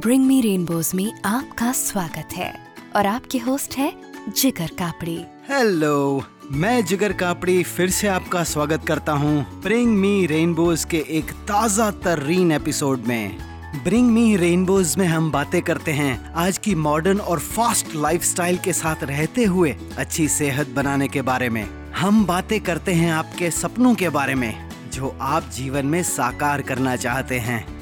Bring me rainbows में आपका स्वागत है और आपके होस्ट है जिगर कापड़ी। हेलो मैं जिगर कापड़ी फिर से आपका स्वागत करता हूँ ब्रिंग मी रेनबोज के एक ताज़ा तर्रीन एपिसोड में। ब्रिंग मी रेनबोज में हम बातें करते हैं आज की मॉडर्न और फास्ट लाइफस्टाइल के साथ रहते हुए अच्छी सेहत बनाने के बारे में। हम बातें करते हैं आपके सपनों के बारे में, जो आप जीवन में साकार करना चाहते हैं।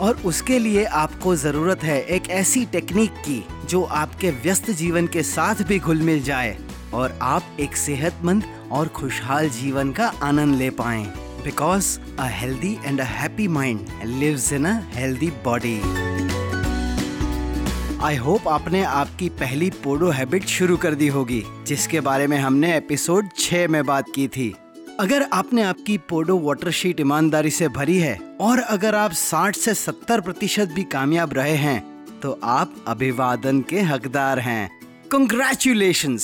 और उसके लिए आपको ज़रूरत है एक ऐसी टेक्निक की, जो आपके व्यस्त जीवन के साथ भी घुल मिल जाए और आप एक सेहतमंद और खुशहाल जीवन का आनंद ले पाएँ। Because a healthy and a happy mind lives in a healthy body I hope आपने आपकी पहली पोडो हैबिट शुरू कर दी होगी, जिसके बारे में हमने एपिसोड 6 में बात की थी। अगर आपने आपकी पोडो वाटर शीट ईमानदारी से भरी है और अगर आप 60 से 70 प्रतिशत भी कामयाब रहे हैं तो आप अभिवादन के हकदार हैं। कंग्रेचुलेशन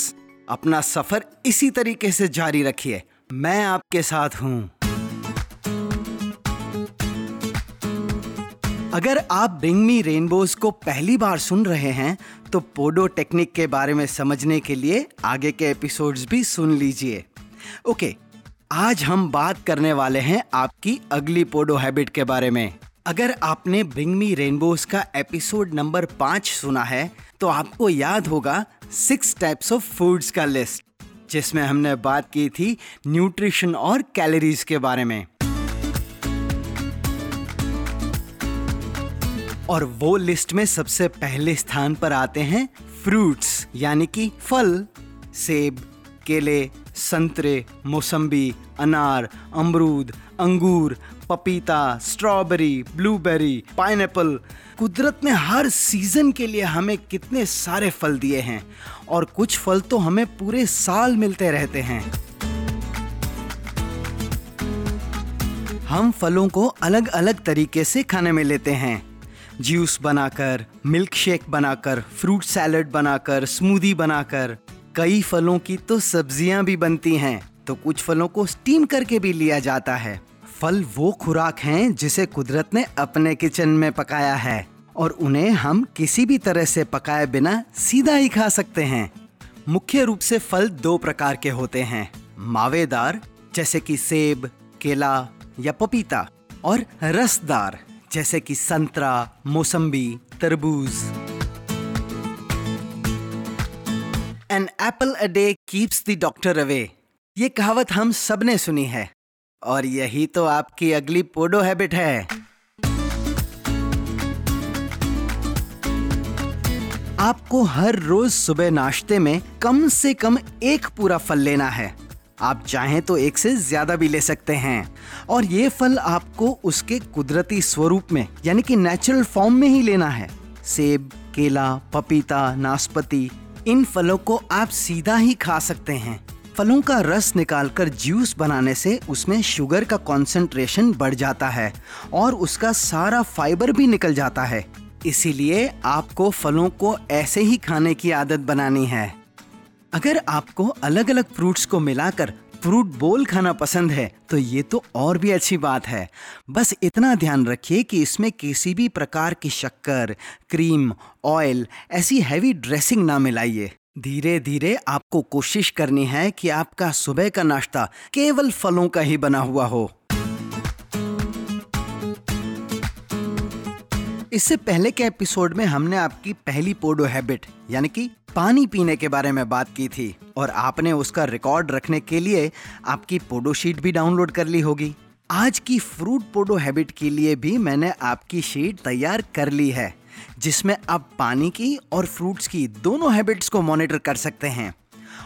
अपना सफ़र इसी तरीके से जारी रखिए। मैं आपके साथ हूँ। अगर आप ब्रिंग मी रेनबोज को पहली बार सुन रहे हैं तो पोडो टेक्निक के बारे में समझने के लिए आगे के एपिसोड्स भी सुन लीजिए। ओके आज हम बात करने वाले हैं आपकी अगली पोडो हैबिट के बारे में। अगर आपने ब्रिंग मी रेनबोज का एपिसोड नंबर पाँच सुना है तो आपको याद होगा सिक्स टाइप्स ऑफ़ फूड्स का लिस्ट जिसमें हमने बात की थी न्यूट्रिशन और कैलोरीज के बारे में। और वो लिस्ट में सबसे पहले स्थान पर आते हैं फ्रूट्स यानी कि फल, सेब, केले संतरे मौसम्बी अनार, अमरूद, अंगूर, पपीता, स्ट्रॉबेरी, ब्लूबेरी, पाइनएप्पल। कुदरत ने हर सीज़न के लिए हमें कितने सारे फल दिए हैं, और कुछ फल तो हमें पूरे साल मिलते रहते हैं। हम फलों को अलग अलग तरीके से खाने में लेते हैं। जूस बनाकर मिल्क शेक बनाकर, फ्रूट सैलड बनाकर, स्मूदी बनाकर कई फलों की तो सब्ज़ियाँ भी बनती हैं तो कुछ फलों को स्टीम करके भी लिया जाता है। फल वो खुराक हैं जिसे कुदरत ने अपने किचन में पकाया है, और उन्हें हम किसी भी तरह से पकाए बिना सीधा ही खा सकते हैं। मुख्य रूप से फल दो प्रकार के होते हैं, मावेदार, जैसे कि सेब, केला या पपीता, और रसदार, जैसे कि संतरा, मौसम्बी, तरबूज। An apple a day keeps the doctor away ये कहावत हम सबने सुनी है। और यही तो आपकी अगली पोडो हैबिट है। आपको हर रोज सुबह नाश्ते में कम से कम एक पूरा फल लेना है। आप चाहें तो एक से ज़्यादा भी ले सकते हैं। और ये फल आपको उसके कुदरती स्वरूप में, यानी कि नेचुरल फॉर्म में ही लेना है। सेब, केला, पपीता, नाशपति इन फलों को आप सीधा ही खा सकते हैं। फलों का रस निकालकर जूस बनाने से उसमें शुगर का कॉन्सेंट्रेशन बढ़ जाता है और उसका सारा फाइबर भी निकल जाता है। इसीलिए आपको फलों को ऐसे ही खाने की आदत बनानी है। अगर आपको अलग अलग फ्रूट्स को मिलाकर फ्रूट बोल खाना पसंद है तो ये तो और भी अच्छी बात है। बस इतना ध्यान रखिए कि इसमें किसी भी प्रकार की शक्कर, क्रीम, ऑयल, ऐसी हैवी ड्रेसिंग ना मिलाइए। धीरे धीरे आपको कोशिश करनी है कि आपका सुबह का नाश्ता केवल फलों का ही बना हुआ हो। इससे पहले के एपिसोड में हमने आपकी पहली पोडो हैबिट, यानी कि पानी पीने के बारे में बात की थी और आपने उसका रिकॉर्ड रखने के लिए आपकी पोडो शीट भी डाउनलोड कर ली होगी। आज की फ्रूट पोडो हैबिट के लिए भी मैंने आपकी शीट तैयार कर ली है, जिसमें आप पानी की और फ्रूट्स की दोनों हैबिट्स को मॉनिटर कर सकते हैं।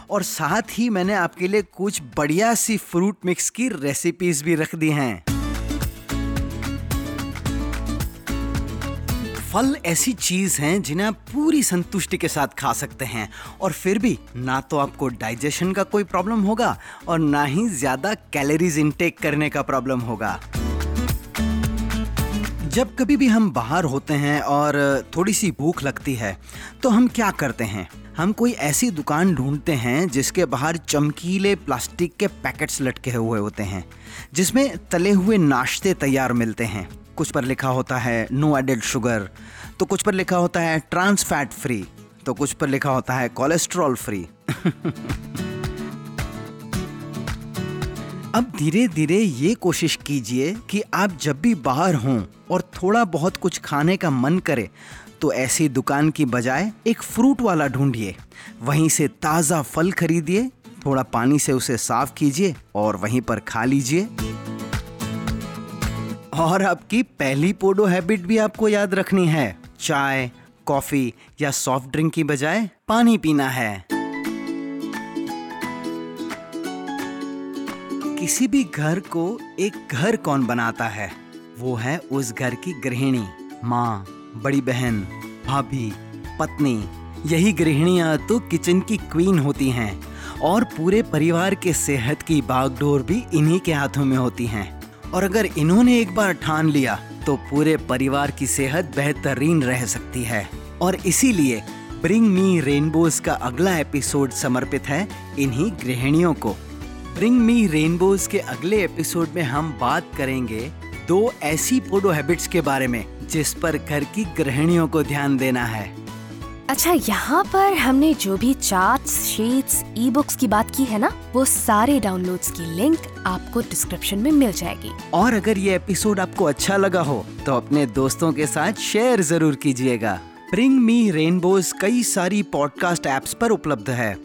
और साथ ही मैंने आपके लिए कुछ बढ़िया सी फ्रूट मिक्स की रेसिपीज़ भी रख दी हैं। फल ऐसी चीज़ हैं जिन्हें आप पूरी संतुष्टि के साथ खा सकते हैं। और फिर भी, ना तो आपको डाइजेशन का कोई प्रॉब्लम होगा और ना ही ज़्यादा कैलोरीज इनटेक करने का प्रॉब्लम होगा। जब कभी भी हम बाहर होते हैं और थोड़ी सी भूख लगती है तो हम क्या करते हैं? हम कोई ऐसी दुकान ढूंढते हैं जिसके बाहर चमकीले प्लास्टिक के पैकेट्स लटके हुए होते हैं, जिसमें तले हुए नाश्ते तैयार मिलते हैं। कुछ पर लिखा होता है नो एडेड शुगर तो कुछ पर लिखा होता है ट्रांस फैट फ्री तो कुछ पर लिखा होता है कोलेस्ट्रॉल फ्री अब धीरे धीरे ये कोशिश कीजिए कि आप जब भी बाहर हों और थोड़ा बहुत कुछ खाने का मन करे तो ऐसी दुकान की बजाय एक फ्रूट वाला ढूंढिए। वहीं से ताज़ा फल खरीदिए, थोड़ा पानी से उसे साफ़ कीजिए और वहीं पर खा लीजिए। और आपकी पहली पोडो हैबिट भी आपको याद रखनी है। चाय, कॉफ़ी या सॉफ्ट ड्रिंक की बजाय पानी पीना है। किसी भी घर को एक घर कौन बनाता है? वो है उस घर की गृहिणी, माँ, बड़ी बहन, भाभी, पत्नी। यही गृहिणियाँ तो किचन की क्वीन होती हैं और पूरे परिवार के सेहत की बागडोर भी इन्हीं के हाथों में होती हैं। और अगर इन्होंने एक बार ठान लिया तो पूरे परिवार की सेहत बेहतरीन रह सकती है। और इसीलिए ब्रिंग मी रेनबोज का अगला एपिसोड समर्पित है इन्हीं गृहिणियों को। ब्रिंग मी रेनबोज के अगले एपिसोड में हम बात करेंगे दो ऐसी फ़ोटो हैबिट्स के बारे में जिस पर घर की गृहिणियों को ध्यान देना है। अच्छा यहाँ पर हमने जो भी चार्ट्स, शीट्स, ई बुक्स की बात की है ना? वो सारे डाउनलोड्स की लिंक आपको डिस्क्रिप्शन में मिल जाएगी। और अगर ये एपिसोड आपको अच्छा लगा हो तो अपने दोस्तों के साथ शेयर ज़रूर कीजिएगा। ब्रिंग मी रेनबोज कई सारी पॉडकास्ट एप्स पर उपलब्ध है।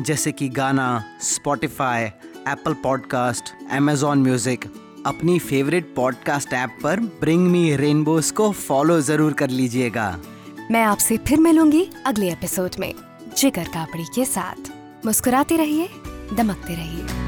जैसे कि Gaana Spotify Apple podcast Amazon music अपनी फेवरेट पॉडकास्ट ऐप पर ब्रिंग मी रेनबोज को फॉलो ज़रूर कर लीजिएगा। मैं आपसे फिर मिलूँगी अगले एपिसोड में। जिगर कापड़ी के साथ। मुस्कुराते रहिए दमकते रहिए।